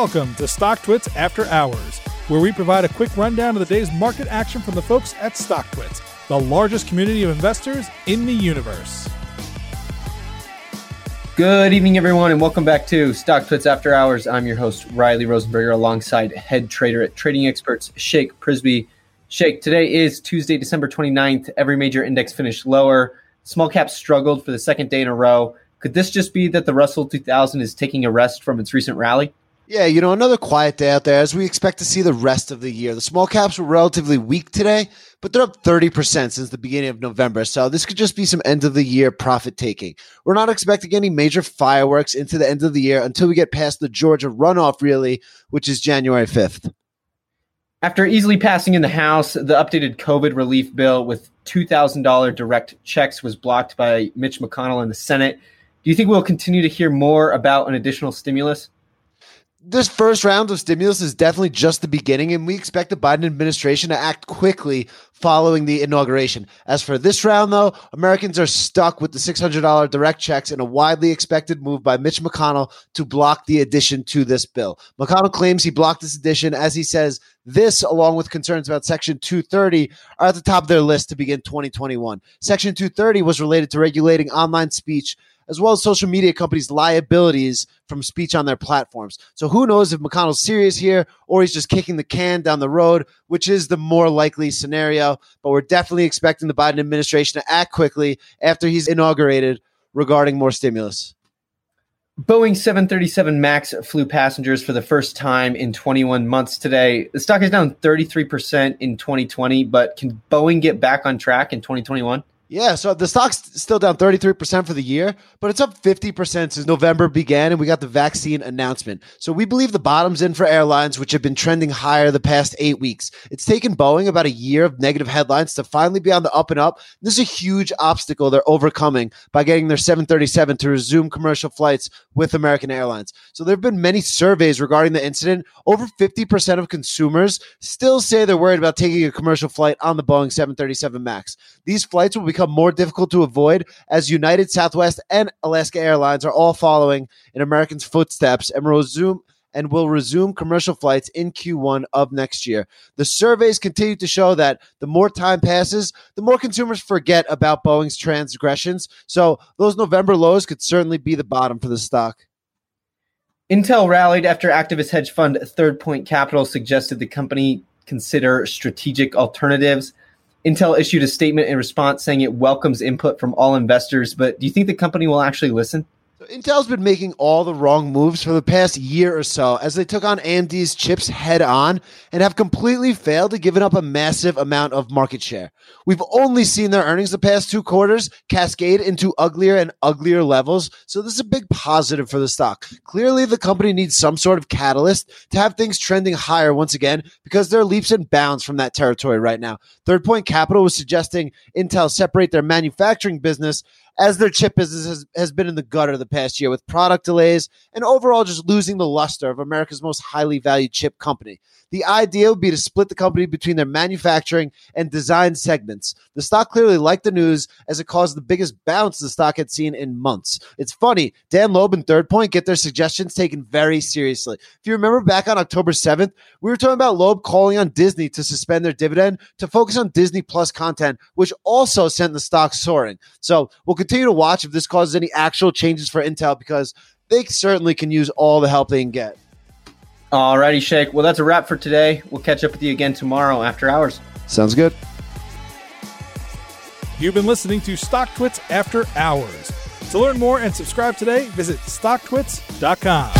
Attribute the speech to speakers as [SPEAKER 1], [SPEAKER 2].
[SPEAKER 1] Welcome to StockTwits After Hours, where we provide a quick rundown of the day's market action from the folks at StockTwits, the largest community of investors in the universe.
[SPEAKER 2] Good evening, everyone, and welcome back to StockTwits After Hours. I'm your host, Riley Rosenberger, alongside head trader at Trading Experts, Shake Prisby. Shake, today is Tuesday, December 29th. Every major index finished lower. Small caps struggled for the second day in a row. Could this just be that the Russell 2000 is taking a rest from its recent rally?
[SPEAKER 3] Yeah, you know, another quiet day out there as we expect to see the rest of the year. The small caps were relatively weak today, but they're up 30% since the beginning of November. So this could just be some end of the year profit taking. We're not expecting any major fireworks into the end of the year until we get past the Georgia runoff, really, which is January 5th.
[SPEAKER 2] After easily passing in the House, the updated COVID relief bill with $2,000 direct checks was blocked by Mitch McConnell in the Senate. Do you think we'll continue to hear more about an additional stimulus?
[SPEAKER 3] This first round of stimulus is definitely just the beginning, and we expect the Biden administration to act quickly following the inauguration. As for this round, though, Americans are stuck with the $600 direct checks in a widely expected move by Mitch McConnell to block the addition to this bill. McConnell claims he blocked this addition as he says this, along with concerns about Section 230, are at the top of their list to begin 2021. Section 230 was related to regulating online speech as well as social media companies' liabilities from speech on their platforms. So who knows if McConnell's serious here or he's just kicking the can down the road, which is the more likely scenario. But we're definitely expecting the Biden administration to act quickly after he's inaugurated regarding more stimulus.
[SPEAKER 2] Boeing 737 MAX flew passengers for the first time in 21 months today. The stock is down 33% in 2020, but can Boeing get back on track in 2021?
[SPEAKER 3] Yeah, so the stock's still down 33% for the year, but it's up 50% since November began and we got the vaccine announcement. So we believe the bottom's in for airlines, which have been trending higher the past eight weeks. It's taken Boeing about a year of negative headlines to finally be on the up and up. This is a huge obstacle they're overcoming by getting their 737 to resume commercial flights with American Airlines. So there have been many surveys regarding the incident. Over 50% of consumers still say they're worried about taking a commercial flight on the Boeing 737 MAX. These flights will become become more difficult to avoid as United, Southwest, and Alaska Airlines are all following in Americans' footsteps and resume and will resume commercial flights in Q1 of next year. The surveys continue to show that the more time passes, the more consumers forget about Boeing's transgressions. So those November lows could certainly be the bottom for the stock.
[SPEAKER 2] Intel rallied after activist hedge fund Third Point Capital suggested the company consider strategic alternatives. Intel issued a statement in response saying it welcomes input from all investors, but do you think the company will actually listen?
[SPEAKER 3] Intel's been making all the wrong moves for the past year or so as they took on AMD's chips head on and have completely failed to give up a massive amount of market share. We've only seen their earnings the past two quarters cascade into uglier and uglier levels, so this is a big positive for the stock. Clearly, the company needs some sort of catalyst to have things trending higher once again because they're leaps and bounds from that territory right now. Third Point Capital was suggesting Intel separate their manufacturing business as their chip business has, has been in the gutter the past year with product delays and overall just losing the luster of America's most highly valued chip company. The idea would be to split the company between their manufacturing and design segments. The stock clearly liked the news as it caused the biggest bounce the stock had seen in months. It's funny, Dan Loeb and Third Point get their suggestions taken very seriously. If you remember back on October 7th, we were talking about Loeb calling on Disney to suspend their dividend to focus on Disney Plus content, which also sent the stock soaring. So we'll continue to watch if this causes any actual changes for Intel because they certainly can use all the help they can get.
[SPEAKER 2] Alrighty, Shake. Well, that's a wrap for today. We'll catch up with you again tomorrow after hours.
[SPEAKER 3] Sounds good.
[SPEAKER 1] You've been listening to Stock StockTwits After Hours. To learn more and subscribe today, visit StockTwits.com.